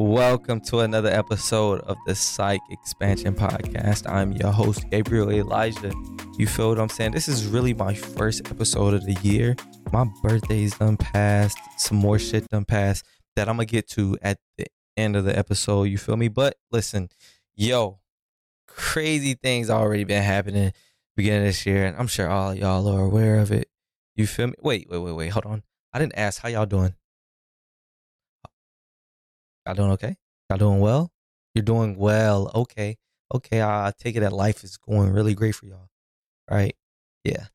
Welcome to another episode of the Psych Expansion Podcast. I'm your host, Gabriel Elijah. You feel what I'm saying? This is really my first episode of the year. My birthday's done passed, some more shit done passed that I'm gonna get to at the end of the episode. You feel me? But listen, yo, crazy things already been happening beginning this year, and I'm sure all y'all are aware of it. You feel me? Wait, wait, wait, wait. Hold on. I didn't ask how y'all doing. Y'all doing okay? Y'all doing well? You're doing well. Okay. Okay. I take it that life is going really great for y'all. Right? Yeah.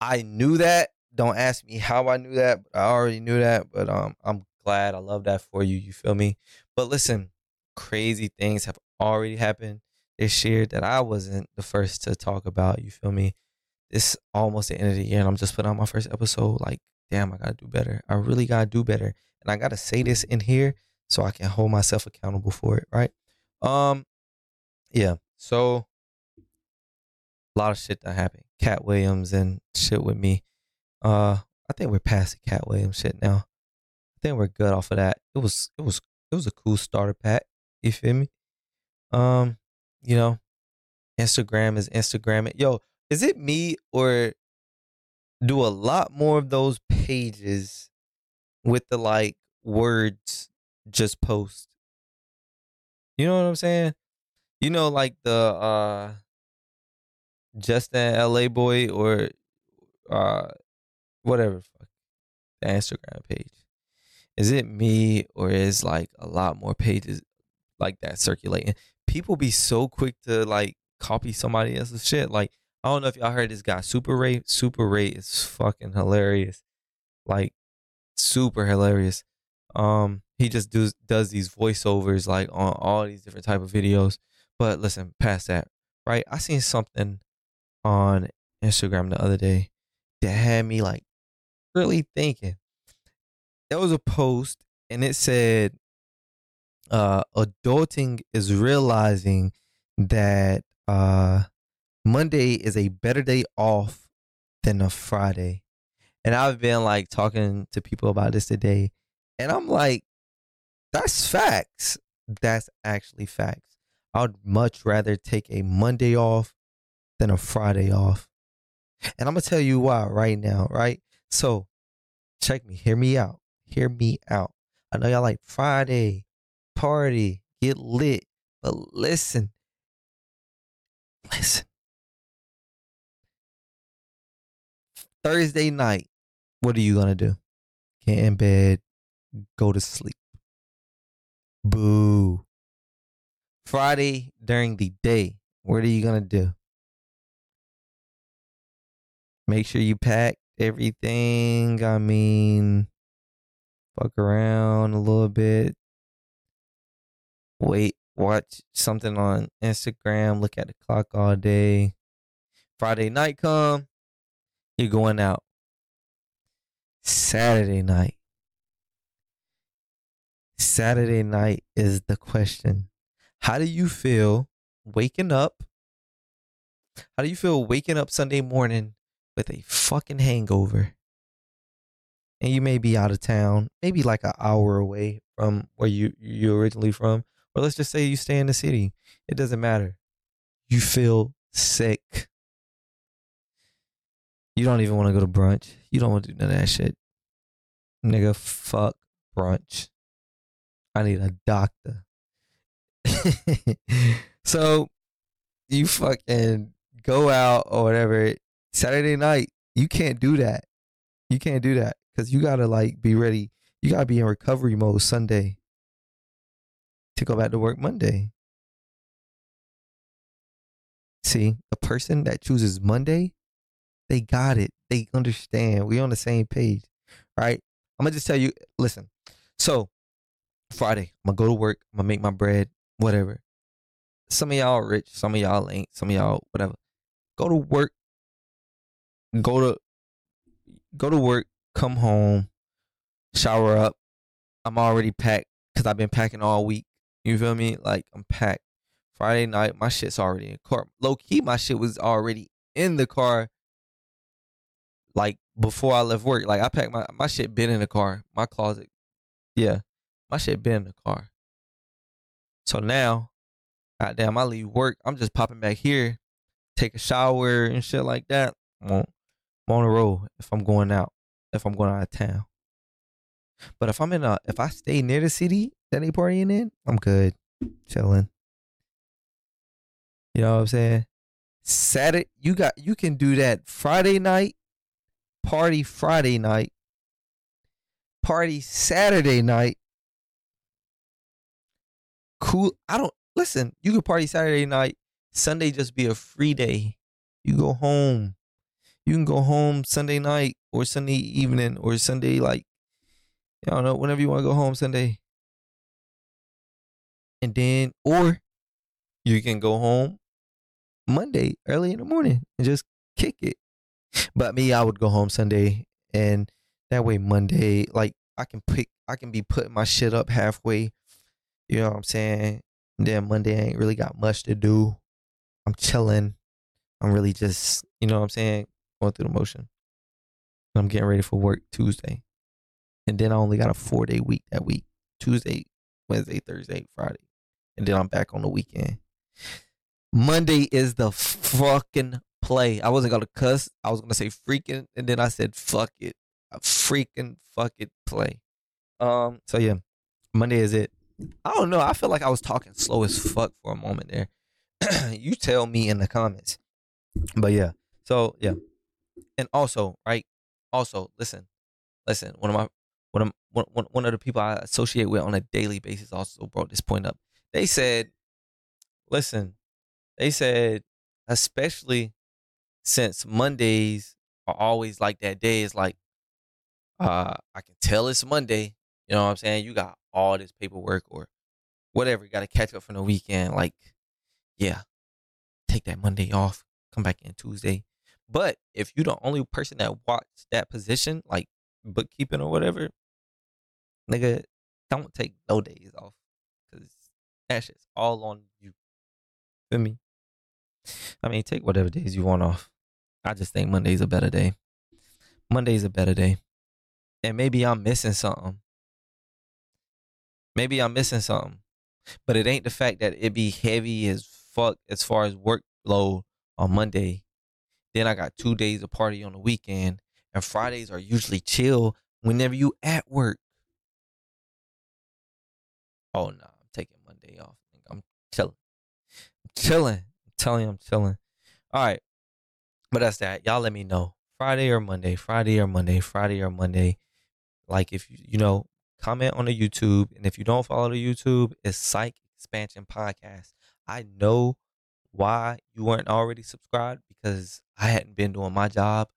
I knew that. Don't ask me how I knew that. I already knew that, but um I'm glad. I love that for you. You feel me? But listen, crazy things have already happened this year that I wasn't the first to talk about. You feel me? It's almost the end of the year and I'm just putting out my first episode. Like, damn, I gotta do better. I really gotta do better. And I gotta say this in here so I can hold myself accountable for it, right? Um, yeah. So a lot of shit that happened. Katt Williams and shit with me. Uh, I think we're past the Katt Williams shit now. I think we're good off of that. It was it was it was a cool starter pack. You feel me? Um, you know, Instagram is Instagram. Yo, is it me or do a lot more of those pages with the like words just post. You know what I'm saying? You know, like the uh just Justin LA boy or uh whatever fuck the Instagram page. Is it me or is like a lot more pages like that circulating? People be so quick to like copy somebody else's shit. Like I don't know if y'all heard this guy Super Ray. Super Ray is fucking hilarious. Like super hilarious. Um he just does does these voiceovers like on all these different type of videos. But listen, past that, right? I seen something on Instagram the other day that had me like really thinking. There was a post and it said uh adulting is realizing that uh Monday is a better day off than a Friday. And I've been like talking to people about this today. And I'm like, that's facts. That's actually facts. I'd much rather take a Monday off than a Friday off. And I'm going to tell you why right now, right? So, check me, hear me out. Hear me out. I know y'all like Friday, party, get lit, but listen. Listen. Thursday night, what are you going to do? Get in bed, go to sleep. Boo. Friday during the day, what are you going to do? Make sure you pack everything. I mean, fuck around a little bit. Wait, watch something on Instagram, look at the clock all day. Friday night come, you're going out. Saturday night, Saturday night is the question. How do you feel waking up? How do you feel waking up Sunday morning with a fucking hangover? And you may be out of town, maybe like an hour away from where you you're originally from, or let's just say you stay in the city. It doesn't matter. You feel sick. You don't even want to go to brunch. You don't want to do none of that shit. Nigga, fuck brunch. I need a doctor. so you fucking go out or whatever Saturday night. You can't do that. You can't do that because you gotta like be ready. You gotta be in recovery mode Sunday to go back to work Monday. See, the person that chooses Monday, they got it. They understand. We on the same page, right? I'm gonna just tell you. Listen. So Friday, I'm gonna go to work. I'm gonna make my bread, whatever. Some of y'all rich, some of y'all ain't, some of y'all whatever. Go to work. Go to go to work. Come home. Shower up. I'm already packed because I've been packing all week. You feel me? Like I'm packed. Friday night, my shit's already in the car. Low key, my shit was already in the car. Like before I left work, like I packed my my shit been in the car, my closet. Yeah, my shit been in the car. So now, goddamn, I leave work. I'm just popping back here, take a shower and shit like that. I'm on, I'm on a roll if I'm going out, if I'm going out of town. But if I'm in a, if I stay near the city that they partying in, I'm good, chilling. You know what I'm saying? Saturday, you got, you can do that Friday night, party Friday night, party Saturday night. Cool. I don't listen. You could party Saturday night. Sunday just be a free day. You go home. You can go home Sunday night or Sunday evening or Sunday like I don't know whenever you want to go home Sunday. And then or you can go home Monday early in the morning and just kick it. But me, I would go home Sunday and that way Monday, like I can pick I can be putting my shit up halfway. You know what I'm saying? And then Monday ain't really got much to do. I'm chilling. I'm really just, you know what I'm saying, going through the motion. I'm getting ready for work Tuesday. And then I only got a four day week that week. Tuesday, Wednesday, Thursday, Friday. And then I'm back on the weekend. Monday is the fucking play. I wasn't gonna cuss. I was gonna say freaking, and then I said fuck it. A freaking fuck it play. Um. So yeah, Monday is it. I don't know. I feel like I was talking slow as fuck for a moment there. you tell me in the comments. But yeah. So yeah. And also, right? Also, listen, listen. One of my one of one, one of the people I associate with on a daily basis also brought this point up. They said, listen, they said, especially since Mondays are always like that day, it's like, uh, I can tell it's Monday. You know what I'm saying? You got all this paperwork or whatever. You got to catch up from the weekend. Like, yeah, take that Monday off, come back in Tuesday. But if you're the only person that watch that position, like bookkeeping or whatever, nigga, don't take no days off because that shit's all on you. Feel me? I mean, take whatever days you want off. I just think Monday's a better day. Monday's a better day. And maybe I'm missing something. Maybe I'm missing something. But it ain't the fact that it be heavy as fuck as far as workload on Monday. Then I got two days of party on the weekend. And Fridays are usually chill whenever you at work. Oh no, I'm taking Monday off. I'm chilling. I'm chilling. I'm telling you I'm chilling. All right. But that's that. Y'all let me know. Friday or Monday, Friday or Monday, Friday or Monday. Like if you you know, comment on the YouTube. And if you don't follow the YouTube, it's Psych Expansion Podcast. I know why you weren't already subscribed because I hadn't been doing my job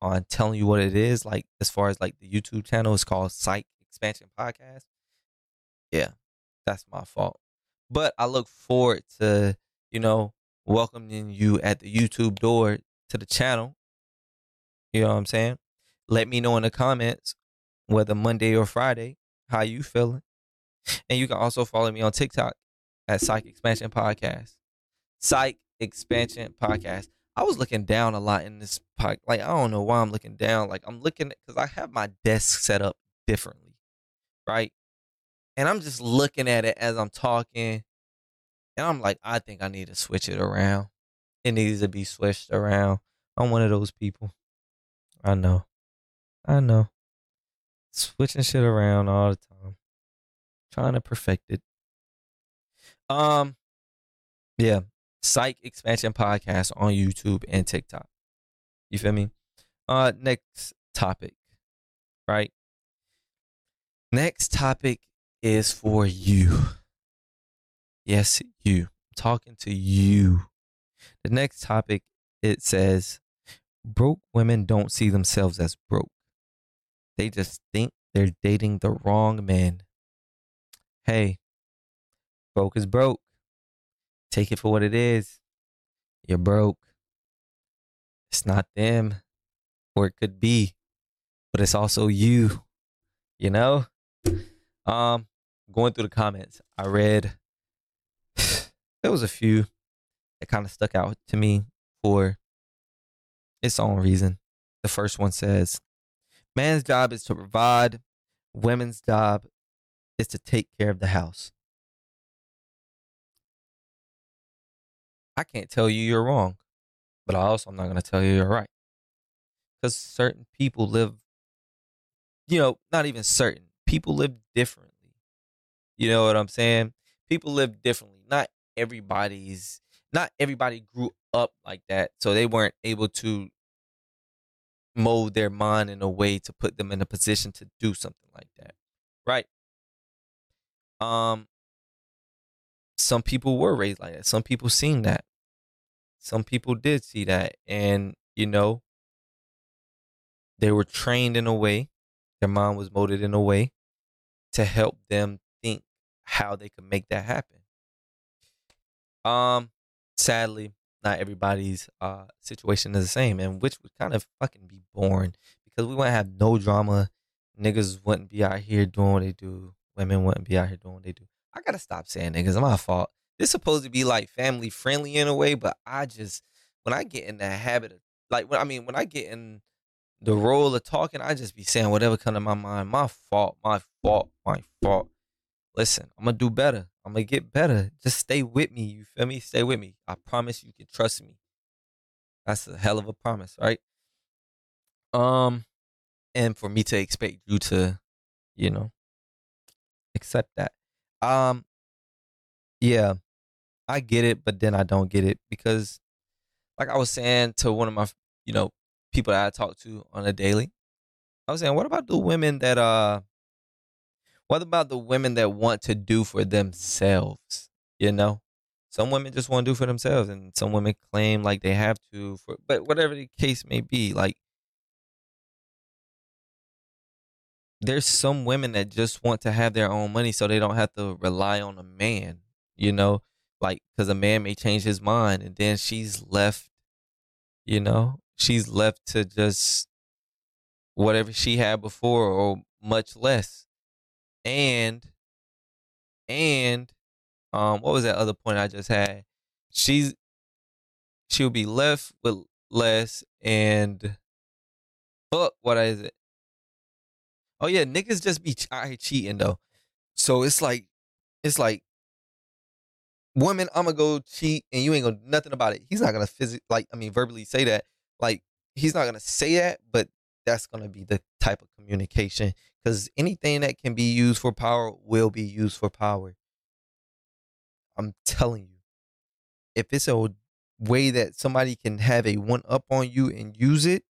on telling you what it is. Like as far as like the YouTube channel is called Psych Expansion Podcast. Yeah, that's my fault. But I look forward to, you know, welcoming you at the YouTube door to the channel. You know what I'm saying? Let me know in the comments whether Monday or Friday how you feeling. And you can also follow me on TikTok at Psych Expansion Podcast. Psych Expansion Podcast. I was looking down a lot in this podcast. Like I don't know why I'm looking down. Like I'm looking because I have my desk set up differently, right? And I'm just looking at it as I'm talking, and I'm like, I think I need to switch it around. It needs to be switched around. I'm one of those people. I know. I know. Switching shit around all the time. Trying to perfect it. Um, yeah. Psych Expansion Podcast on YouTube and TikTok. You feel me? Uh, next topic, right? Next topic is for you. Yes, you. I'm talking to you. The next topic it says broke women don't see themselves as broke. They just think they're dating the wrong man. Hey, broke is broke. Take it for what it is. You're broke. It's not them, or it could be, but it's also you. You know? Um, going through the comments, I read there was a few that kind of stuck out to me for its own reason. The first one says, Man's job is to provide, women's job is to take care of the house. I can't tell you you're wrong, but I also I'm not gonna tell you you're right. Because certain people live, you know, not even certain people live differently. You know what I'm saying? People live differently. Not everybody's not everybody grew up like that, so they weren't able to mold their mind in a way to put them in a position to do something like that. Right? Um some people were raised like that. Some people seen that. Some people did see that and you know they were trained in a way, their mind was molded in a way to help them think how they could make that happen. Um sadly, not everybody's uh situation is the same, and which would kind of fucking be boring because we wouldn't have no drama. Niggas wouldn't be out here doing what they do. Women wouldn't be out here doing what they do. I gotta stop saying niggas. It's my fault. This supposed to be like family friendly in a way, but I just when I get in that habit of like when I mean when I get in the role of talking, I just be saying whatever come to my mind. My fault, my fault, my fault. Listen, I'm gonna do better. I'm gonna get better. Just stay with me. You feel me? Stay with me. I promise you can trust me. That's a hell of a promise, right? Um, and for me to expect you to, you know, accept that. Um, yeah, I get it, but then I don't get it because, like I was saying to one of my, you know, people that I talk to on a daily, I was saying, what about the women that uh what about the women that want to do for themselves? You know, some women just want to do for themselves, and some women claim like they have to. For but whatever the case may be, like there's some women that just want to have their own money so they don't have to rely on a man. You know, like because a man may change his mind, and then she's left. You know, she's left to just whatever she had before or much less and and um what was that other point I just had? She's she'll be left with less and fuck what is it? Oh yeah, niggas just be here cheating though. So it's like it's like woman, I'm gonna go cheat and you ain't gonna nothing about it. He's not gonna physically like I mean verbally say that. Like he's not gonna say that, but that's gonna be the type of communication because anything that can be used for power will be used for power. I'm telling you, if it's a way that somebody can have a one up on you and use it,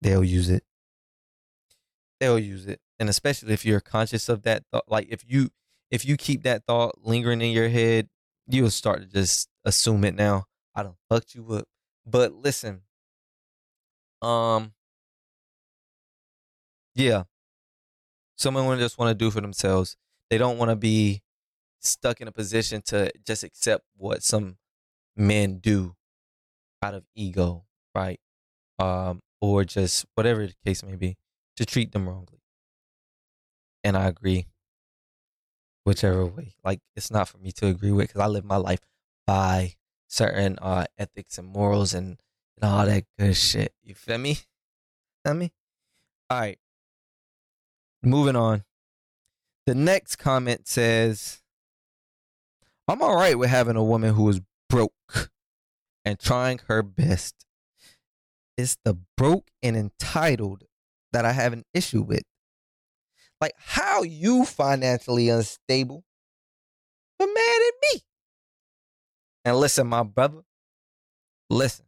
they'll use it. They'll use it. And especially if you're conscious of that thought, like if you if you keep that thought lingering in your head, you'll start to just assume it now. I don't fucked you up. But listen, um yeah. Someone just want to do for themselves. They don't want to be stuck in a position to just accept what some men do out of ego, right? Um, or just whatever the case may be, to treat them wrongly. And I agree, whichever way. Like it's not for me to agree with because I live my life by certain uh ethics and morals and, and all that good shit. You feel me? Feel me? All right. Moving on. The next comment says, I'm all right with having a woman who is broke and trying her best. It's the broke and entitled that I have an issue with. Like, how you financially unstable, but mad at me? And listen, my brother, listen.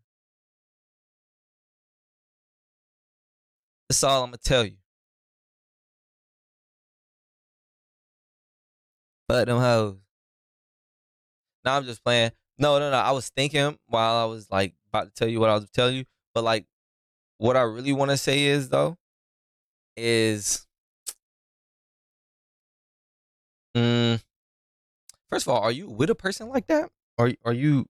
That's all I'm going to tell you. Fuck them hoes. No, I'm just playing. No, no, no. I was thinking while I was like about to tell you what I was telling you, but like what I really want to say is though, is mm, first of all, are you with a person like that? Are are you?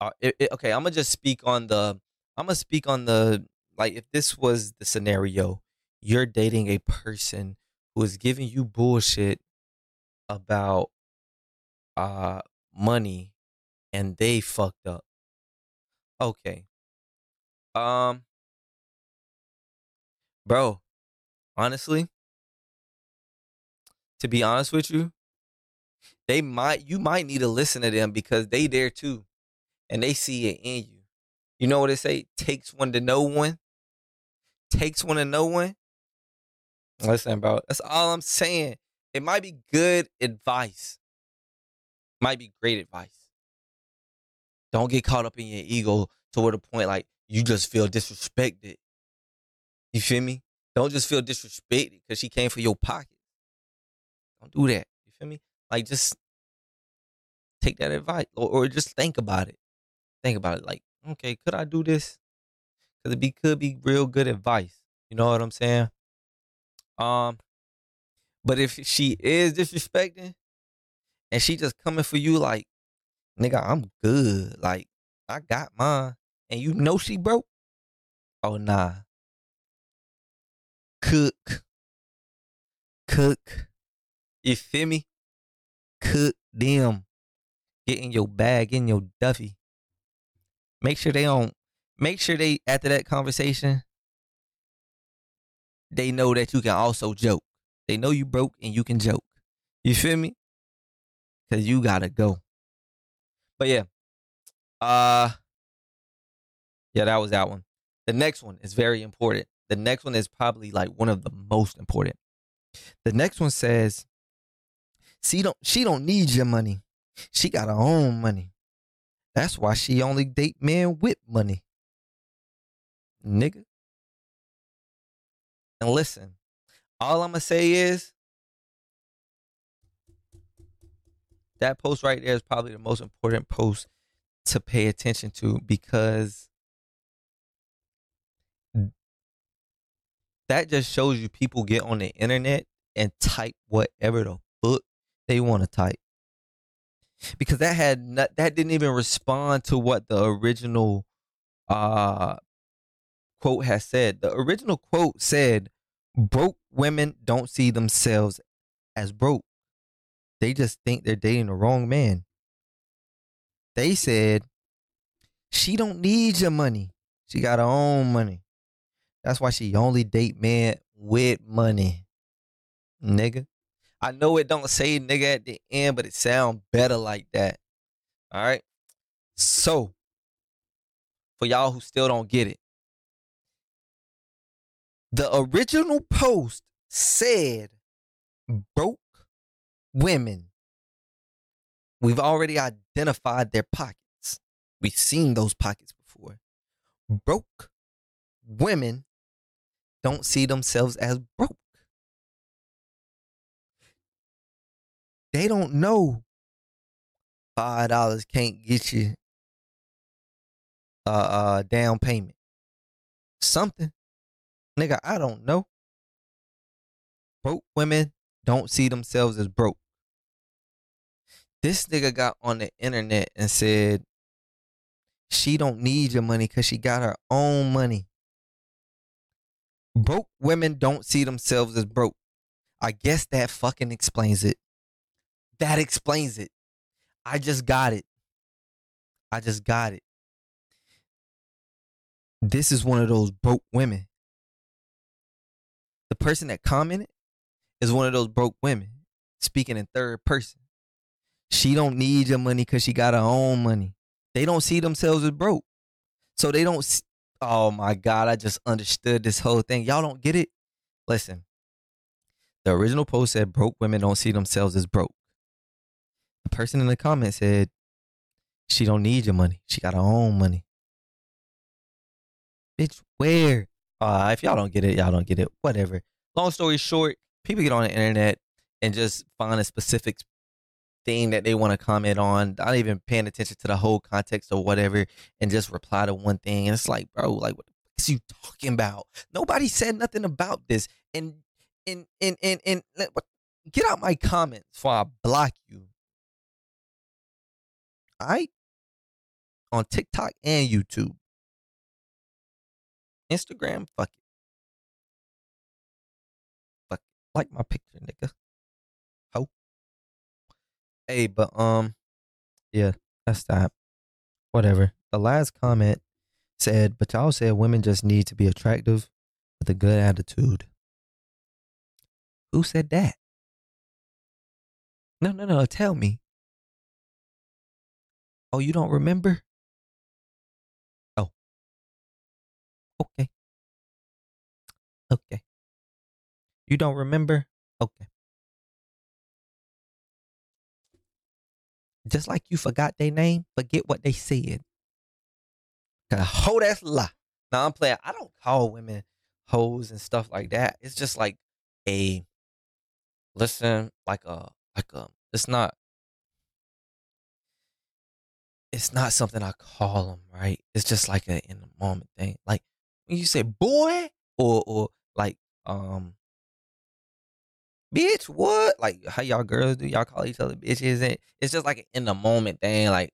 Uh, it, it, okay, I'm gonna just speak on the. I'm gonna speak on the like if this was the scenario, you're dating a person who is giving you bullshit about uh money and they fucked up. Okay. Um bro, honestly, to be honest with you, they might you might need to listen to them because they there too, and they see it in you. You know what they say? Takes one to know one. Takes one to know one. Listen, bro. That's all I'm saying. It might be good advice. Might be great advice. Don't get caught up in your ego to where the point like you just feel disrespected. You feel me? Don't just feel disrespected because she came for your pocket. Don't do that. You feel me? Like just take that advice or, or just think about it. Think about it. Like, okay, could I do this? Cause it be could be real good advice. You know what I'm saying? Um, but if she is disrespecting and she just coming for you like, nigga, I'm good. Like, I got mine. And you know she broke. Oh nah. Cook. Cook. You feel me? Cook them. Get in your bag, in your duffy. Make sure they don't make sure they after that conversation, they know that you can also joke. They know you broke and you can joke. You feel me? Cause you gotta go. But yeah. Uh yeah, that was that one. The next one is very important. The next one is probably like one of the most important. The next one says, "See, don't she don't need your money. She got her own money. That's why she only date men with money, nigga." And listen, all I'm gonna say is that post right there is probably the most important post to pay attention to because that just shows you people get on the internet and type whatever the fuck they want to type. Because that had not, that didn't even respond to what the original uh quote has said. The original quote said broke women don't see themselves as broke they just think they're dating the wrong man they said she don't need your money she got her own money that's why she only date men with money. Nigga. I know it don't say nigga at the end, but it sound better like that. All right. So, for y'all who still don't get it, the original post said broke women. We've already identified their pockets. We've seen those pockets before. Broke women don't see themselves as broke. They don't know five dollars can't get you a, a down payment. Something, nigga, I don't know. Broke women don't see themselves as broke. This nigga got on the internet and said she don't need your money because she got her own money. Broke women don't see themselves as broke. I guess that fucking explains it. That explains it. I just got it. I just got it. This is one of those broke women. The person that commented is one of those broke women speaking in third person. She don't need your money because she got her own money. They don't see themselves as broke. So they don't Oh my God, I just understood this whole thing. Y'all don't get it? Listen, the original post said broke women don't see themselves as broke. The person in the comment said she don't need your money. She got her own money. Bitch, where? Uh, if y'all don't get it, y'all don't get it. Whatever. Long story short, people get on the internet and just find a specific thing that they want to comment on, not even paying attention to the whole context or whatever, and just reply to one thing. And it's like, bro, like what is you talking about? Nobody said nothing about this. And and and and and, get out my comments before I block you. Right? On TikTok and YouTube. Instagram, fuck it. Fuck it. Like my picture, nigga. Hey, but um, yeah, that's that. Whatever. The last comment said, but y'all said women just need to be attractive with a good attitude. Who said that? No, no, no. Tell me. Oh, you don't remember? Okay. Okay. You don't remember? Okay. Just like you forgot their name, forget what they said. A hoe that's lie. Now I'm playing. I don't call women hoes and stuff like that. It's just like a listen, like a like a. It's not. It's not something I call them, right? It's just like a in the moment thing. Like you say boy or or like um bitch, what? Like how y'all girls do y'all call each other bitches and it's just like in the moment thing. Like,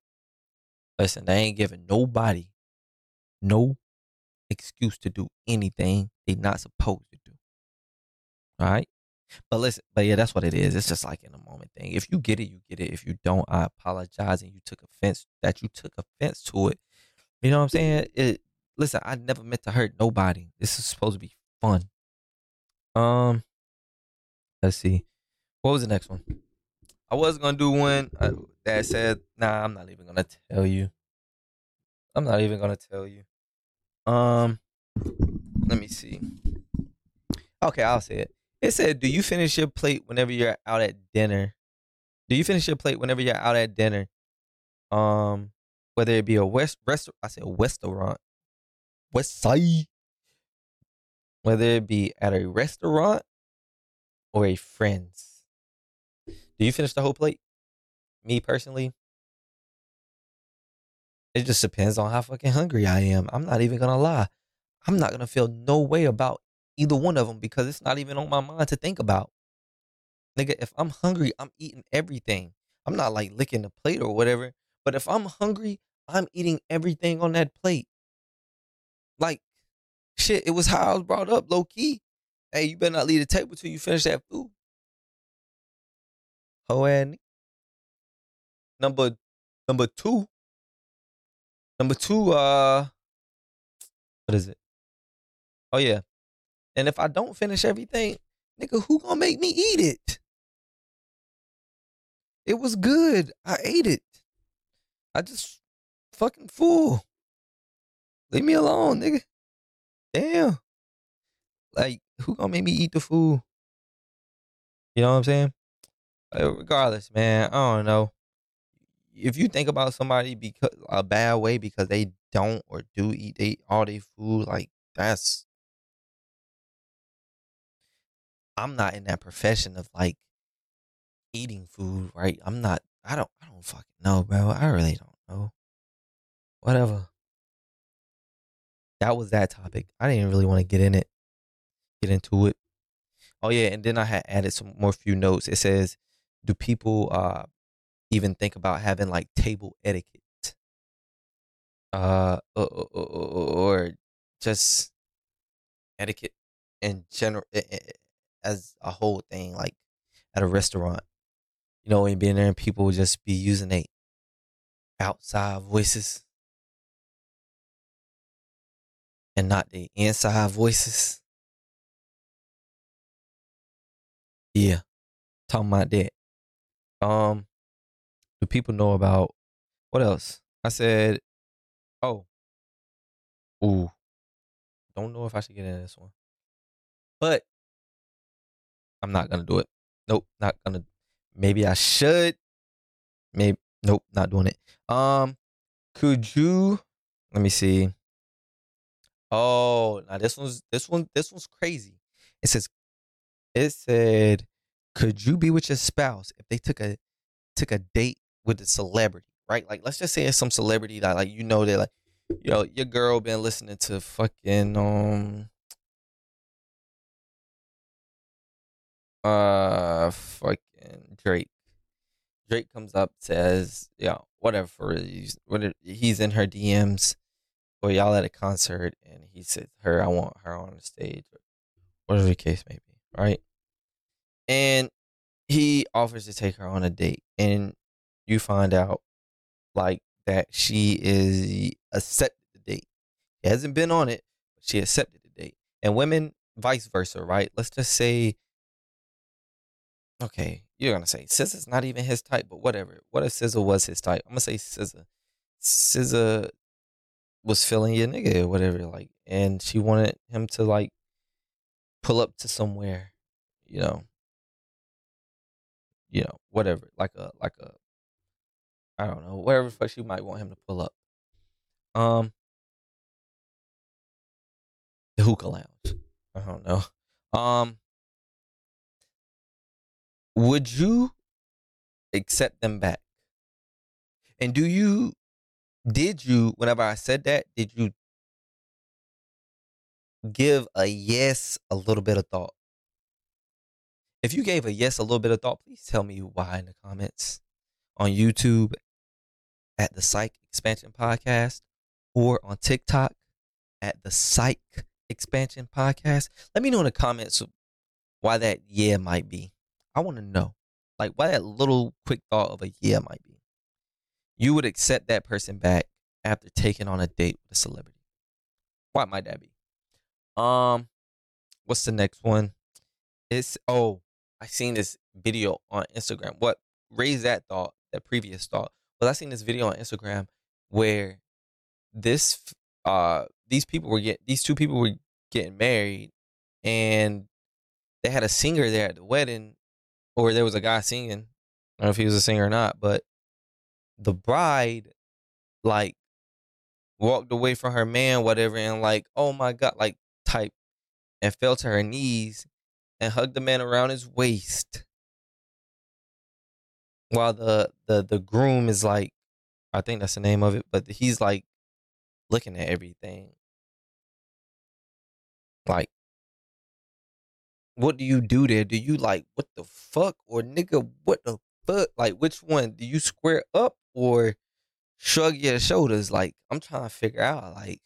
listen, they ain't giving nobody no excuse to do anything they not supposed to do. Right. But listen, but yeah, that's what it is. It's just like in the moment thing. If you get it, you get it. If you don't, I apologize and you took offense that you took offense to it. You know what I'm saying? It listen, I never meant to hurt nobody. This is supposed to be fun. Um let's see. What was the next one? I was gonna do one uh, that said, "Nah, I'm not even gonna tell you. I'm not even gonna tell you." Um, let me see. Okay, I'll say it. It said, "Do you finish your plate whenever you're out at dinner? Do you finish your plate whenever you're out at dinner? Um, whether it be a west restaurant, I said restaurant, West Side, whether it be at a restaurant or a friend's. Do you finish the whole plate? Me personally, it just depends on how fucking hungry I am. I'm not even gonna lie. I'm not gonna feel no way about either one of them because it's not even on my mind to think about. Nigga, if I'm hungry, I'm eating everything. I'm not like licking the plate or whatever. But if I'm hungry, I'm eating everything on that plate. Like, shit, it was how I was brought up, low key. Hey, you better not leave the table till you finish that food. Ho and number number two, Number two, uh, what is it? Oh yeah. And if I don't finish everything, nigga, who gonna make me eat it? It was good. I ate it. I just fucking full. Leave me alone, nigga. Damn. Like, who gonna make me eat the food? You know what I'm saying? regardless, man, I don't know if you think about somebody because a bad way because they don't or do eat they all their food, like that's I'm not in that profession of like eating food, right? I'm not I don't I don't fucking know, bro. I really don't know. Whatever. That was that topic. I didn't really want to get in it. Get into it. Oh yeah, and then I had added some more few notes. It says, do people uh even think about having like table etiquette uh or, or, just etiquette in general as a whole thing like at a restaurant you know when being there and people just be using a outside voices and not the inside voices yeah talking about that um do people know about what else? I said, oh, ooh, don't know if I should get into this one, but I'm not gonna do it. Nope, not gonna. Maybe I should. Maybe nope, not doing it. Um, could you? Let me see. Oh, now this one's this one this one's crazy. It says, it said, could you be with your spouse if they took a took a date with the celebrity, right? Like, let's just say it's some celebrity that, like, you know, that, like, you know, your girl been listening to fucking, um, uh, fucking Drake. Drake comes up, says, yeah, whatever, he's, whatever, he's in her DMs or y'all at a concert and he says, her, I want her on the stage, or whatever the case may be, right? And he offers to take her on a date. And you find out like that she is accepted the date. She hasn't been on it, but she accepted the date. And women, vice versa, right? Let's just say, okay, you're gonna say SZA's not even his type, but whatever. What if SZA was his type? I'm gonna say SZA. SZA was feeling your nigga or whatever, like, and she wanted him to like pull up to somewhere, you know, you know, whatever, like a like a, I don't know, wherever fuck she might want him to pull up. Um, the hookah lounge. I don't know. Um, would you accept them back? And do you did you whenever I said that, did you give a yes a little bit of thought? If you gave a yes a little bit of thought, please tell me why in the comments on YouTube at the Psych Expansion Podcast or on TikTok at the Psych Expansion Podcast. Let me know in the comments why that yeah might be. I want to know. Like why that little quick thought of a yeah might be. You would accept that person back after taking on a date with a celebrity. Why might that be? Um, what's the next one? It's oh, I seen this video on Instagram. What raised that thought, that previous thought? Well, I seen this video on Instagram where this uh these people were get these two people were getting married and they had a singer there at the wedding or there was a guy singing. I don't know if he was a singer or not, but the bride like walked away from her man, whatever, and like, oh my god, like type and fell to her knees and hugged the man around his waist. While the the the groom is like, I think that's the name of it, but he's like looking at everything. Like, what do you do there? Do you like what the fuck or nigga what the fuck? Like which one? Do you square up or shrug your shoulders? Like I'm trying to figure out like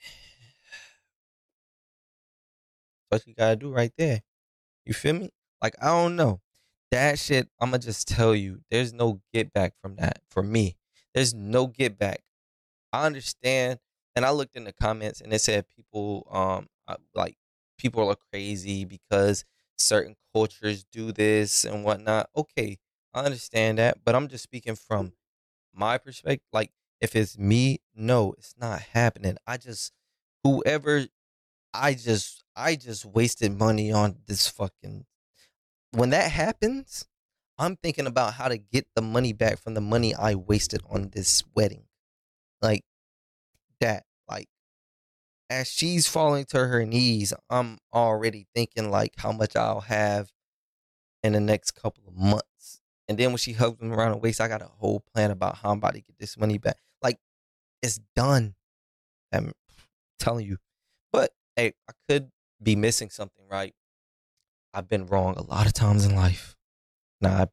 what you gotta do right there. You feel me? Like I don't know. That shit, I'ma just tell you, there's no get back from that for me. There's no get back. I understand, and I looked in the comments and it said people um uh, like people are crazy because certain cultures do this and whatnot. Okay, I understand that, but I'm just speaking from my perspective. Like, if it's me, no, it's not happening. I just, whoever, I just, I just wasted money on this fucking. When that happens, I'm thinking about how to get the money back from the money I wasted on this wedding. Like, that. Like, as she's falling to her knees, I'm already thinking like how much I'll have in the next couple of months. And then when she hugs him around the waist, I got a whole plan about how I'm about to get this money back. Like it's done. I'm telling you. But hey, I could be missing something, right? I've been wrong a lot of times in life. Now I,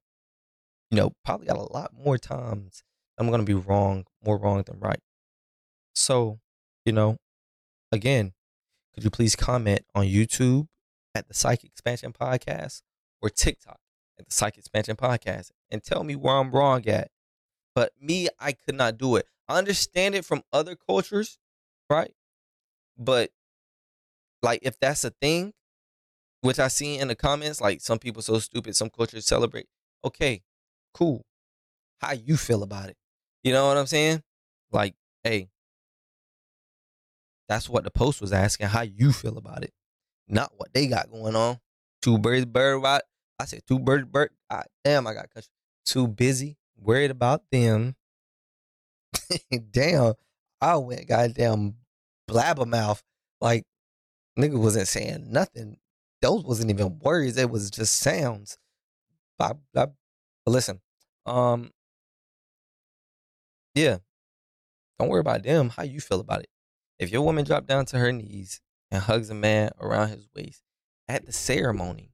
you know, probably got a lot more times I'm gonna be wrong, more wrong than right. So, you know, again, could you please comment on YouTube at the Psych Expansion Podcast or TikTok at the Psych Expansion Podcast and tell me where I'm wrong at. But me, I could not do it. I understand it from other cultures, right? But like if that's a thing, which I see in the comments, like some people so stupid, some cultures celebrate. Okay, cool. How you feel about it? You know what I'm saying? Like, hey, that's what the post was asking. How you feel about it? Not what they got going on. Two birds, bird? I said birds, bird. God damn, I got country. Too busy, worried about them. damn, I went goddamn blabbermouth. Like nigga wasn't saying nothing. Those wasn't even words. It was just sounds. Blah. But listen, um, yeah. Don't worry about them. How you feel about it? If your woman dropped down to her knees and hugs a man around his waist at the ceremony,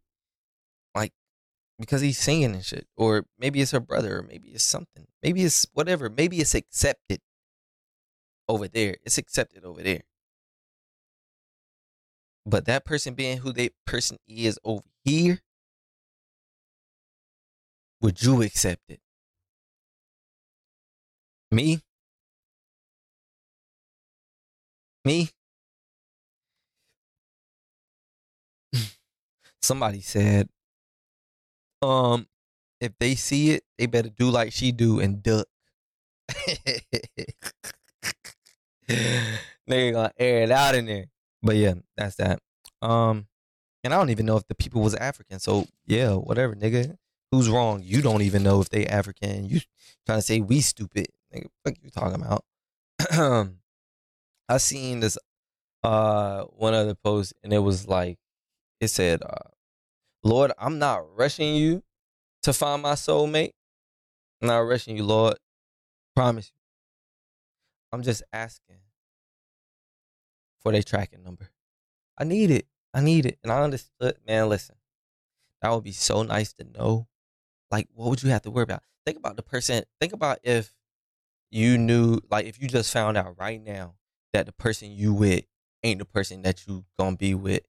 because he's singing and shit, or maybe it's her brother, or maybe it's something, maybe it's whatever, maybe it's accepted over there. It's accepted over there. But that person being who that person is over here, would you accept it? Me? Me? Somebody said Um, if they see it, they better do like she do and duck. Nigga gonna air it out in there. But yeah, that's that. Um, and I don't even know if the people was African. So yeah, whatever, nigga. Who's wrong? You don't even know if they African. You trying to say we stupid? Nigga, what you talking about? Um I seen this uh one other post and it was like it said, uh, Lord, I'm not rushing you to find my soulmate. I'm not rushing you, Lord. Promise you. I'm just asking for their tracking number. I need it. I need it. And I understood, man, listen, that would be so nice to know. Like, what would you have to worry about? Think about the person, think about if you knew, like, if you just found out right now that the person you with ain't the person that you gonna be with.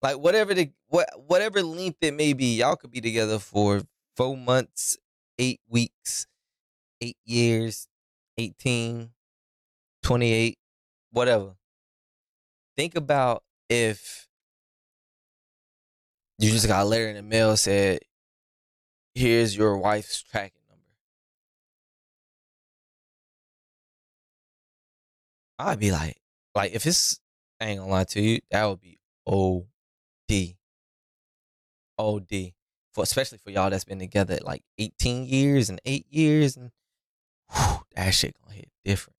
Like whatever the what whatever length it may be, y'all could be together for four months, eight weeks, eight years, 18, 28, whatever. Think about if you just got a letter in the mail said, here's your wife's tracking number. I'd be like, like if it's I ain't gonna lie to you, that would be OD. OD. For especially for y'all that's been together like 18 years and eight years and whew, that shit gonna hit different.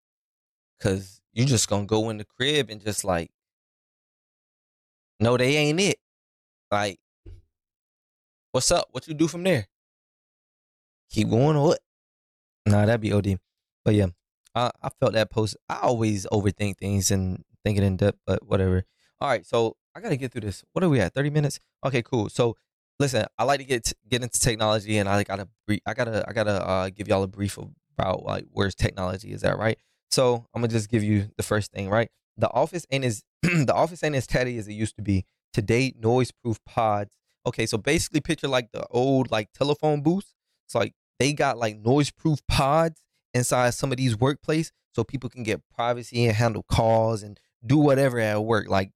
Cause you just gonna go in the crib and just like no, they ain't it. Like, what's up? What you do from there? Keep going or what? Nah, that'd be OD. But yeah, I, I felt that post. I always overthink things and think it in depth, but whatever. All right, so I gotta get through this. What are we at? Thirty minutes? Okay, cool. So listen, I like to get get into technology, and I gotta I gotta I gotta uh, give y'all a brief about like where's technology is at, right? So I'm gonna just give you the first thing, right? The office ain't as the office ain't as tatty as it used to be. Today, noise proof pods. Okay, so basically picture like the old like telephone booths. It's like they got like noise proof pods inside some of these workplace so people can get privacy and handle calls and do whatever at work. Like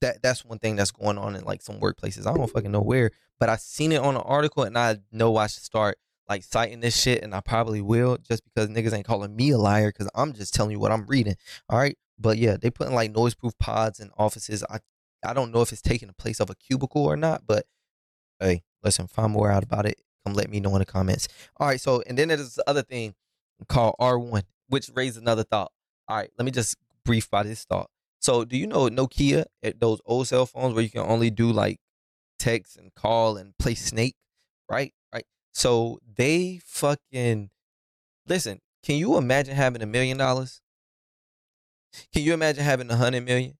that that's one thing that's going on in like some workplaces. I don't fucking know where, but I seen it on an article and I know I should start like citing this shit and I probably will just because niggas ain't calling me a liar because I'm just telling you what I'm reading. All right. But yeah, they putting like noise proof pods in offices. I I don't know if it's taking the place of a cubicle or not, but hey, listen, find more out about it. Come let me know in the comments. All right, so and then there's other thing called R1, which raised another thought. All right, let me just brief by this thought. So do you know Nokia, eh, those old cell phones where you can only do like text and call and play Snake, right? Right. So they fucking listen. Can you imagine having a million dollars? Can you imagine having a hundred million?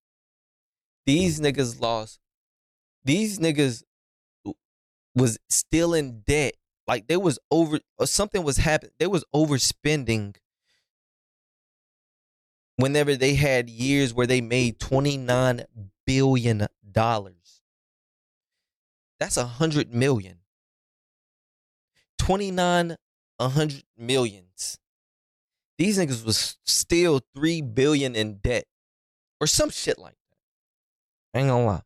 These niggas lost. These niggas was still in debt. Like they was over or something was happening. They was overspending whenever they had years where they made 29 billion dollars. That's a hundred million. 29 a hundred millions. These niggas was still three billion in debt. Or some shit like that. I ain't gonna lie.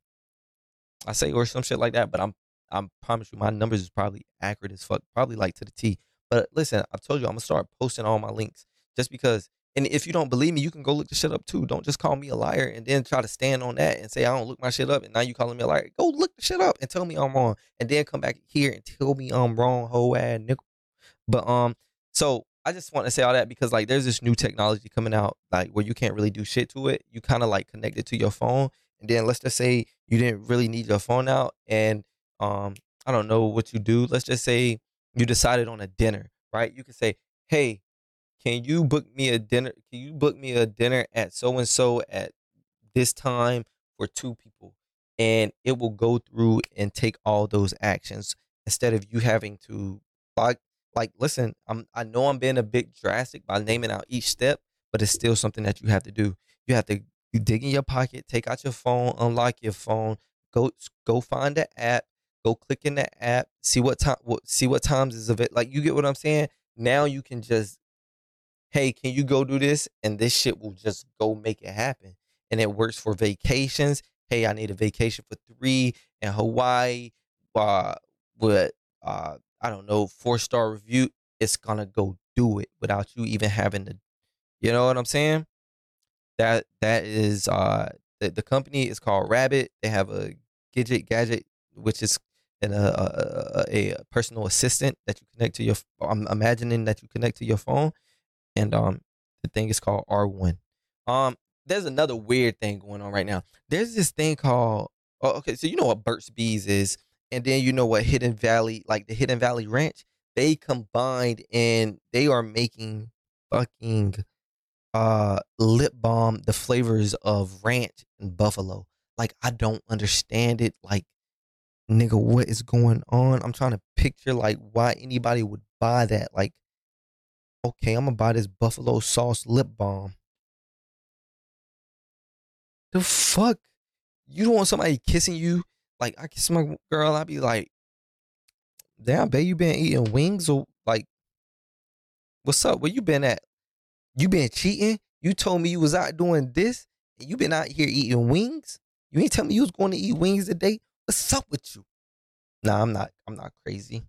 I say or some shit like that, but I'm I promise you my numbers is probably accurate as fuck, probably like to the T. But listen, I've told you I'm gonna start posting all my links just because and if you don't believe me, you can go look the shit up too. Don't just call me a liar and then try to stand on that and say I don't look my shit up and now you calling me a liar. Go look the shit up and tell me I'm wrong. And then come back here and tell me I'm wrong, whole ass nickel. But um, so I just want to say all that because like there's this new technology coming out like where you can't really do shit to it. You kind of like connect it to your phone, and then let's just say you didn't really need your phone out, and um I don't know what you do. Let's just say you decided on a dinner, right? You can say, hey, can you book me a dinner? Can you book me a dinner at so and so at this time for two people? And it will go through and take all those actions instead of you having to like like listen i'm i know i'm being a bit drastic by naming out each step but it's still something that you have to do you have to dig in your pocket take out your phone unlock your phone go go find the app go click in the app see what time what see what times is of it like you get what i'm saying now you can just hey can you go do this and this shit will just go make it happen and it works for vacations hey i need a vacation for three in hawaii uh with uh I don't know four star review, it's gonna go do it without you even having to. You know what I'm saying? That that is uh the, the company is called Rabbit. They have a Gidget gadget, which is an, uh, a, a personal assistant that you connect to your. I'm imagining that you connect to your phone, and um the thing is called R1. Um, there's another weird thing going on right now. There's this thing called oh, okay, so you know what Burt's Bees is, and then you know what Hidden Valley, like the Hidden Valley Ranch, they combined and they are making fucking uh lip balm the flavors of ranch and buffalo. Like I don't understand it. Like nigga, what is going on? I'm trying to picture like why anybody would buy that. Like, okay, I'm gonna buy this buffalo sauce lip balm. The fuck? You don't want somebody kissing you? Like I kiss my girl, I'd be like, damn, babe, you been eating wings or like what's up? Where you been at? You been cheating? You told me you was out doing this, and you been out here eating wings? You ain't tell me you was going to eat wings today? What's up with you? Nah, I'm not I'm not crazy.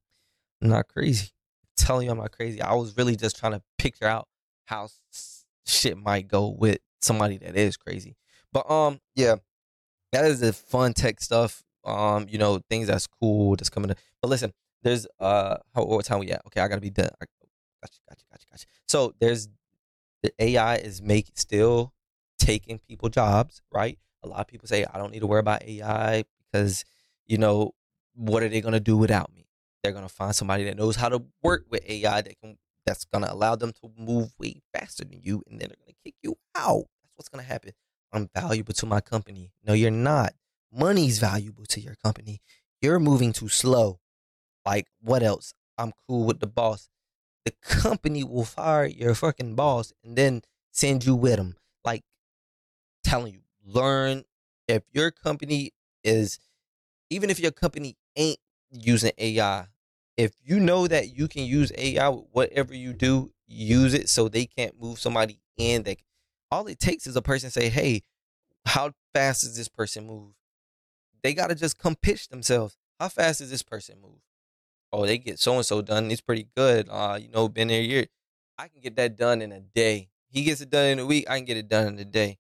I'm not crazy. Telling you I'm not crazy. I was really just trying to picture out how shit might go with somebody that is crazy. But um, yeah, that is the fun tech stuff. Um, you know, things that's cool that's coming. To, but listen, there's uh, how what time we at? Okay, I gotta be done. I, gotcha, gotcha, gotcha, gotcha. So there's the AI is make still taking people jobs, right? A lot of people say I don't need to worry about AI because you know what are they gonna do without me? They're gonna find somebody that knows how to work with AI that can that's gonna allow them to move way faster than you, and then they're gonna kick you out. That's what's gonna happen. I'm valuable to my company. No, you're not. Money's valuable to your company. You're moving too slow. Like, what else? I'm cool with the boss. The company will fire your fucking boss and then send you with them. Like, telling you, learn. If your company is, even if your company ain't using AI, if you know that you can use AI whatever you do, use it so they can't move somebody in that all it takes is a person say, "Hey, how fast does this person move?" They got to just come pitch themselves. How fast does this person move? Oh, they get so and so done. It's pretty good. Uh, you know, been there a year. I can get that done in a day. He gets it done in a week. I can get it done in a day.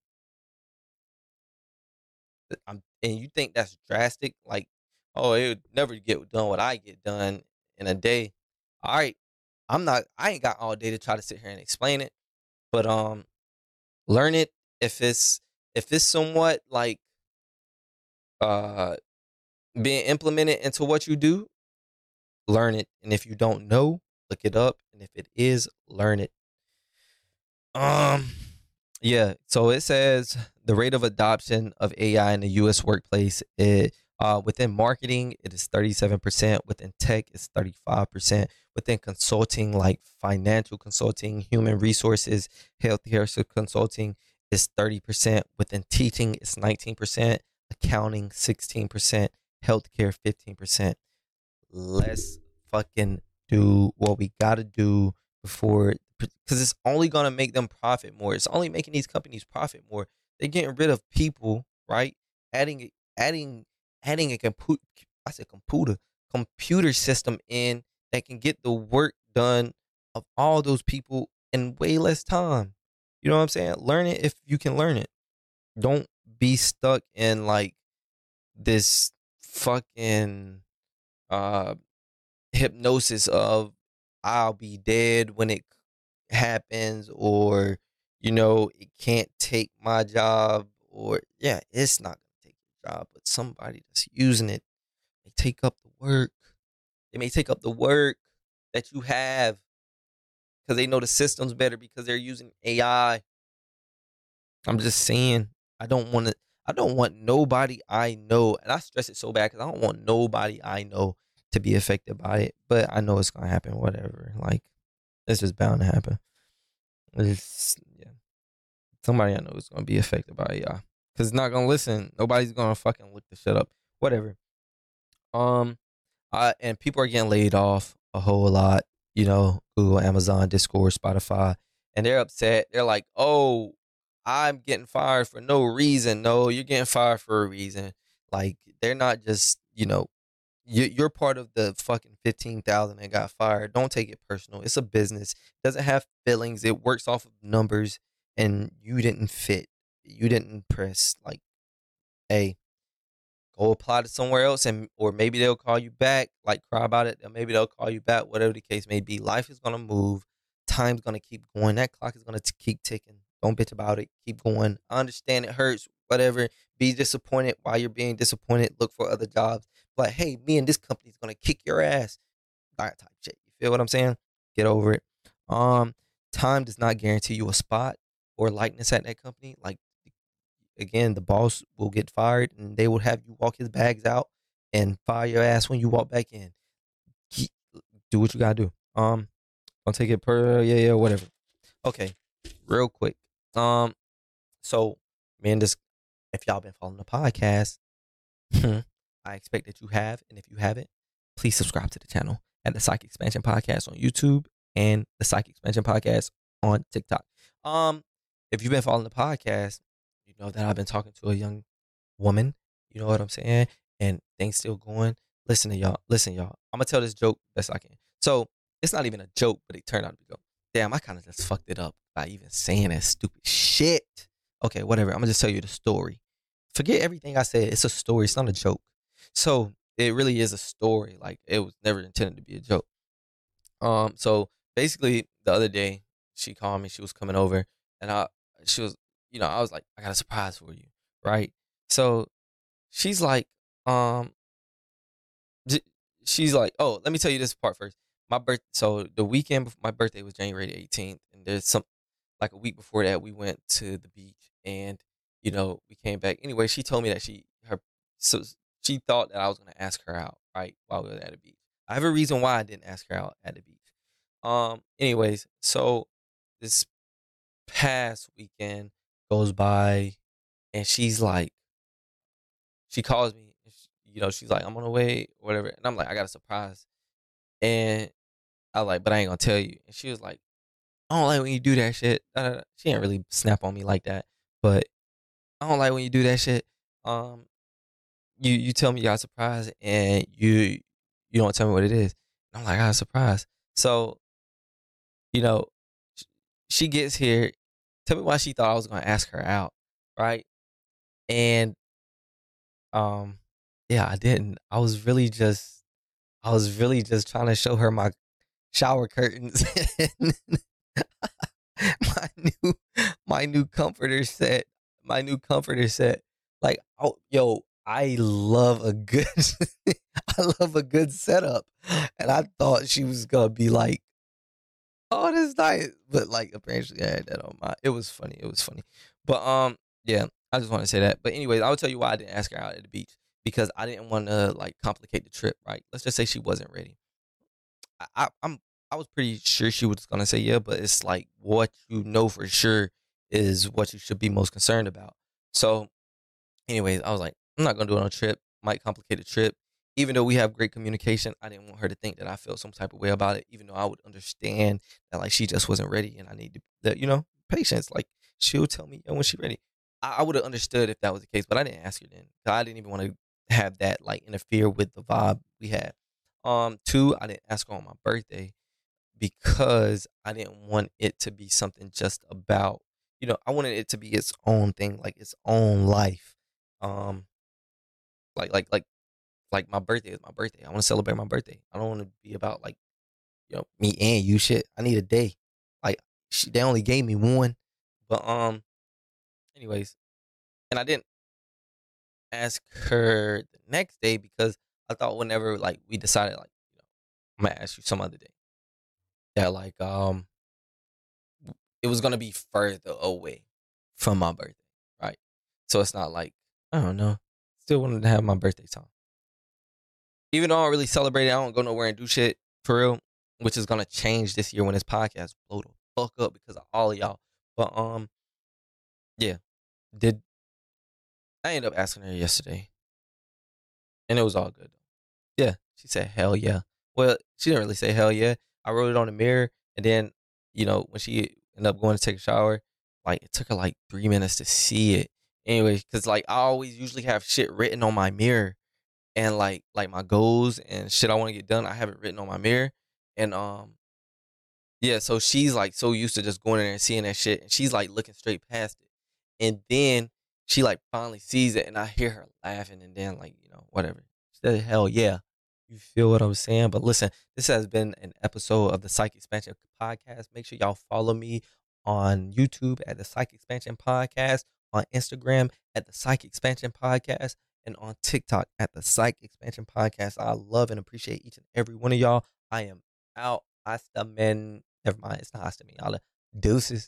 I'm, and you think that's drastic? Like, oh, it would never get done what I get done in a day. All right, I'm not. I ain't got all day to try to sit here and explain it, but um, learn it if it's if it's somewhat like uh being implemented into what you do learn it and if you don't know look it up and if it is learn it um yeah so it says the rate of adoption of ai in the us workplace it uh, within marketing, it is 37%. Within tech, it's 35%. Within consulting, like financial consulting, human resources, healthcare consulting, is 30%. Within teaching, it's 19%. Accounting, 16%. Healthcare, 15%. Let's fucking do what we got to do before, because it's only to make them profit more. It's only making these companies profit more. They're getting rid of people, right? Adding, adding, adding a computer, I said computer, computer system in that can get the work done of all those people in way less time. You know what I'm saying? Learn it if you can learn it. Don't be stuck in like this fucking uh hypnosis of I'll be dead when it happens or you know it can't take my job or yeah it's not job, but somebody that's using it may take up the work. They may take up the work that you have because they know the system's better because they're using AI. I'm just saying, I don't want to. I don't want nobody I know, and I stress it so bad because I don't want nobody I know to be affected by it. But I know it's gonna happen. Whatever, like it's just bound to happen. It's yeah, somebody I know is gonna be affected by AI because it's not gonna listen. Nobody's gonna fucking look the shit up. Whatever. Um, I and people are getting laid off a whole lot. You know, Google, Amazon, Discord, Spotify, and they're upset. They're like, "Oh, I'm getting fired for no reason." No, you're getting fired for a reason. Like they're not just you know you- you're part of the fucking 15,000 that got fired. Don't take it personal. It's a business. It doesn't have feelings. It works off of numbers and you didn't fit. You didn't press Like, hey, go apply to somewhere else and or maybe they'll call you back, like cry about it, or maybe they'll call you back, whatever the case may be. Life is gonna move, time's gonna keep going, that clock is gonna keep ticking. Don't bitch about it. Keep going. I understand it hurts, whatever. Be disappointed while you're being disappointed. Look for other jobs. But hey, me and this company's gonna kick your ass. That type shit. You feel what I'm saying? Get over it. Um, time does not guarantee you a spot or likeness at that company. Like again, the boss will get fired and they will have you walk his bags out and fire your ass when you walk back in. Do what you gotta do. Um, don't take it per yeah yeah whatever. Okay, real quick. Um, so man, this if y'all been following the podcast, I expect that you have, and if you haven't, please subscribe to the channel at the Psych Expansion Podcast on YouTube and the Psych Expansion Podcast on TikTok. Um, if you've been following the podcast, you know that I've been talking to a young woman. You know what I'm saying? And things still going. Listen to y'all. Listen, y'all. I'm gonna tell this joke best I can. So it's not even a joke, but it turned out to be a joke. Damn, I kind of just fucked it up by even saying that stupid shit. Okay, whatever. I'm gonna just tell you the story. Forget everything I said. It's a story. It's not a joke. So it really is a story. Like it was never intended to be a joke. Um. So basically, the other day she called me. She was coming over, and I she was you know I was like I got a surprise for you, right? So she's like, um, she's like, oh, let me tell you this part first. My birth, so the weekend before my birthday was January the 18th, and there's some like a week before that we went to the beach, and you know we came back. Anyway, she told me that she her so she thought that I was gonna ask her out right while we were at the beach. I have a reason why I didn't ask her out at the beach. Um. Anyways, so this past weekend goes by, and she's like, she calls me. You know, she's like, I'm on the way, whatever. And I'm like, I got a surprise. And I like, but I ain't gonna tell you. And she was like, I don't like when you do that shit. da. She didn't really snap on me like that, but I don't like when you do that shit. Um, you you tell me you got a surprise and you you don't tell me what it is. And I'm like, I got a surprise. So, you know, she gets here. Tell me why she thought I was gonna ask her out, right? And um, yeah, I didn't. I was really just, I was really just trying to show her my shower curtains, my new, my new comforter set, my new comforter set. Like, oh, yo, I love a good, I love a good setup, and I thought she was gonna be like, oh, this nice, but like apparently I had that on my. It was funny. It was funny, but um, yeah, I just want to say that. But anyways, I'll tell you why I didn't ask her out at the beach because I didn't want to like complicate the trip. Right? Let's just say she wasn't ready. I, I I'm I was pretty sure she was gonna say yeah, but it's like what you know for sure is what you should be most concerned about. So, anyways, I was like, I'm not gonna do it on a trip. Might complicate the trip. Even though we have great communication, I didn't want her to think that I felt some type of way about it. Even though I would understand that like she just wasn't ready, and I need to, that you know, patience. Like she'll tell me when she's ready. I, I would have understood if that was the case, but I didn't ask her then. I didn't even want to have that like interfere with the vibe we had. Um, two, I didn't ask her on my birthday because I didn't want it to be something just about, you know, I wanted it to be its own thing, like its own life. Um, like like like like my birthday is my birthday. I want to celebrate my birthday. I don't want to be about like, you know, me and you shit. I need a day. Like she, they only gave me one, but um, anyways, and I didn't ask her the next day because I thought whenever like we decided like, you know, I'm gonna ask you some other day that like um it was gonna be further away from my birthday, right? So it's not like I don't know. Still wanted to have my birthday time. Even though I don't really celebrate it, I don't go nowhere and do shit for real, which is gonna change this year when this podcast blow the fuck up because of all of y'all. But um, yeah, did I ended up asking her yesterday, and it was all good. Yeah, she said hell yeah. Well, she didn't really say hell yeah. I wrote it on the mirror, and then you know when she ended up going to take a shower, like it took her like three minutes to see it. Anyway, because like I always usually have shit written on my mirror, and like like my goals and shit I want to get done. I have it written on my mirror, and um, yeah. So she's like so used to just going in there and seeing that shit, and she's like looking straight past it, and then she like finally sees it, and I hear her laughing, and then like you know whatever. She said, "Hell yeah." You feel what I'm saying? But listen, this has been an episode of the Psych Expansion Podcast. Make sure y'all follow me on YouTube at the Psych Expansion Podcast, on Instagram at the Psych Expansion Podcast, and on TikTok at the Psych Expansion Podcast. I love and appreciate each and every one of y'all. I am out. Hasta men. Never mind. It's not hasta me. Y'all deuces.